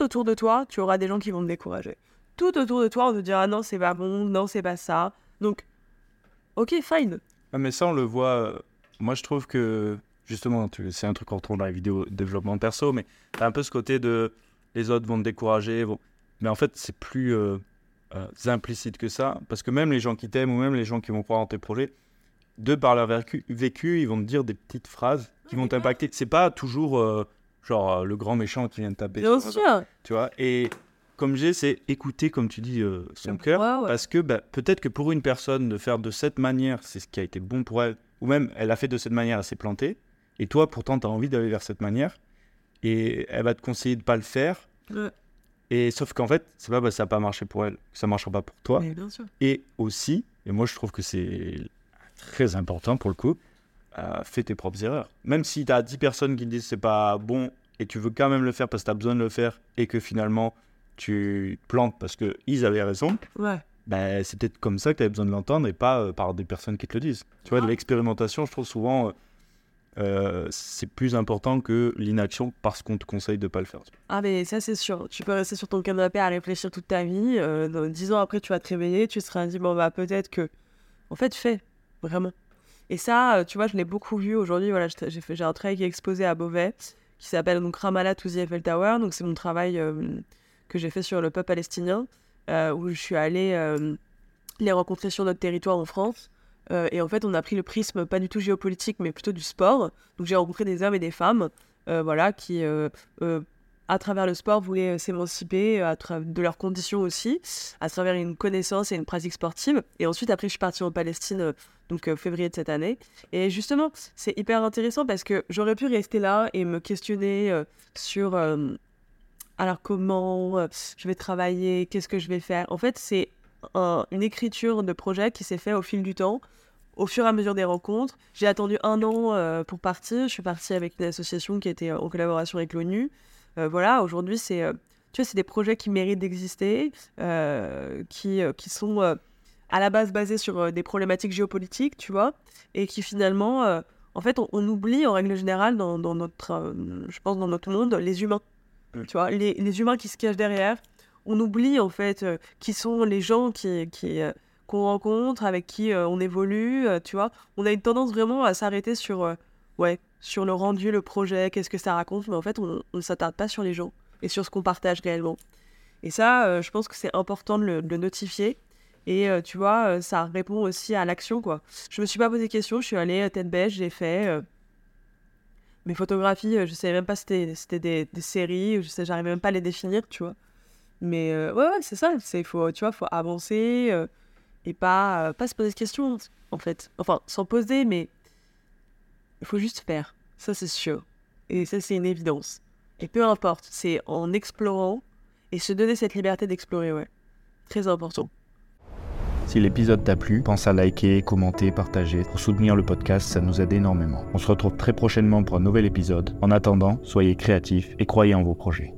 tout autour de toi, tu auras des gens qui vont te décourager. Tout autour de toi, on te dira non, c'est pas bon, non, c'est pas ça. Donc, ok, fine. Ah, mais ça, on le voit. euh, Moi, je trouve que, justement, c'est un truc qu'on retrouve dans les vidéos développement perso, mais t'as un peu ce côté de les autres vont te décourager. vont- Mais en fait, c'est plus euh, euh, implicite que ça, parce que même les gens qui t'aiment ou même les gens qui vont croire en tes projets, de par leur vécu, vécu ils vont te dire des petites phrases qui vont t'impacter. C'est pas toujours euh, genre euh, le grand méchant qui vient te taper. Bien sûr. Tu vois Et comme j'ai, c'est écouter, comme tu dis, euh, son cœur. ouais. Parce que bah, peut-être que pour une personne, de faire de cette manière, c'est ce qui a été bon pour elle. Ou même, elle a fait de cette manière, elle s'est plantée. Et toi, pourtant, tu as envie d'aller vers cette manière. Et elle va te conseiller de pas le faire. Ouais. Et sauf qu'en fait, c'est pas parce que ça n'a pas marché pour elle que ça marchera pas pour toi. Mais bien sûr. Et aussi, et moi je trouve que c'est très important pour le coup, euh, fais tes propres erreurs. Même si tu as 10 personnes qui te disent c'est pas bon et tu veux quand même le faire parce que tu as besoin de le faire et que finalement tu te plantes parce qu'ils avaient raison, Ouais. ben, c'est peut-être comme ça que tu avais besoin de l'entendre et pas euh, par des personnes qui te le disent. Tu vois, de Ah. l'expérimentation, je trouve souvent euh, euh, c'est plus important que l'inaction parce qu'on te conseille de pas le faire. Ah, mais ça, c'est sûr. Tu peux rester sur ton canapé à réfléchir toute ta vie. Euh, 10 ans après, tu vas te réveiller. Tu seras dit, bon, bah, peut-être que. En fait, fais. Vraiment. Et ça, tu vois, je l'ai beaucoup vu aujourd'hui. Voilà, j'ai un travail qui est exposé à Beauvais qui s'appelle donc Ramallah to the Eiffel Tower. Donc, c'est mon travail euh, que j'ai fait sur le peuple palestinien euh, où je suis allée euh, les rencontrer sur notre territoire en France. Et en fait, on a pris le prisme pas du tout géopolitique, mais plutôt du sport. Donc, j'ai rencontré des hommes et des femmes, voilà, qui, à travers le sport, voulaient euh, s'émanciper, tra- de leurs conditions aussi, à travers une connaissance et une pratique sportive. Et ensuite, après, je suis partie en Palestine, euh, donc euh, février de cette année. Et justement, c'est hyper intéressant parce que j'aurais pu rester là et me questionner euh, sur euh, alors comment euh, je vais travailler, qu'est-ce que je vais faire. En fait, c'est un- une écriture de projet qui s'est fait au fil du temps, au fur et à mesure des rencontres. J'ai attendu un an euh, pour partir. Je suis partie avec une association qui était euh, en collaboration avec l'ONU. Euh, voilà, aujourd'hui, c'est euh, tu vois, c'est des projets qui méritent d'exister, euh, qui, qui sont à la base basés sur des problématiques géopolitiques, tu vois, et qui finalement, en fait, on, on oublie en règle générale dans, dans notre, euh, je pense, dans notre monde, les humains. Mm. Tu vois, les, les humains qui se cachent derrière. On oublie en fait euh, qui sont les gens qui, qui, euh, qu'on rencontre, avec qui on évolue, tu vois. On a une tendance vraiment à s'arrêter sur, ouais, sur le rendu, le projet, qu'est-ce que ça raconte, mais en fait, on ne s'attarde pas sur les gens et sur ce qu'on partage réellement. Et ça, euh, je pense que c'est important de le, notifier. Et euh, tu vois, euh, ça répond aussi à l'action, quoi. Je me suis pas posé de questions, je suis allée à tête bêche, j'ai fait mes photographies, je savais même pas si c'était des, séries, je sais, j'arrivais même pas à les définir, tu vois. Mais ouais, c'est ça, c'est faut, tu vois, faut avancer et pas, pas se poser de questions, en fait. Enfin, s'en poser, mais il faut juste faire. Ça, c'est sûr. Et ça, c'est une évidence. Et peu importe, c'est en explorant et se donner cette liberté d'explorer, ouais. Très important. Si l'épisode t'a plu, pense à liker, commenter, partager. Pour soutenir le podcast, ça nous aide énormément. On se retrouve très prochainement pour un nouvel épisode. En attendant, soyez créatifs et croyez en vos projets.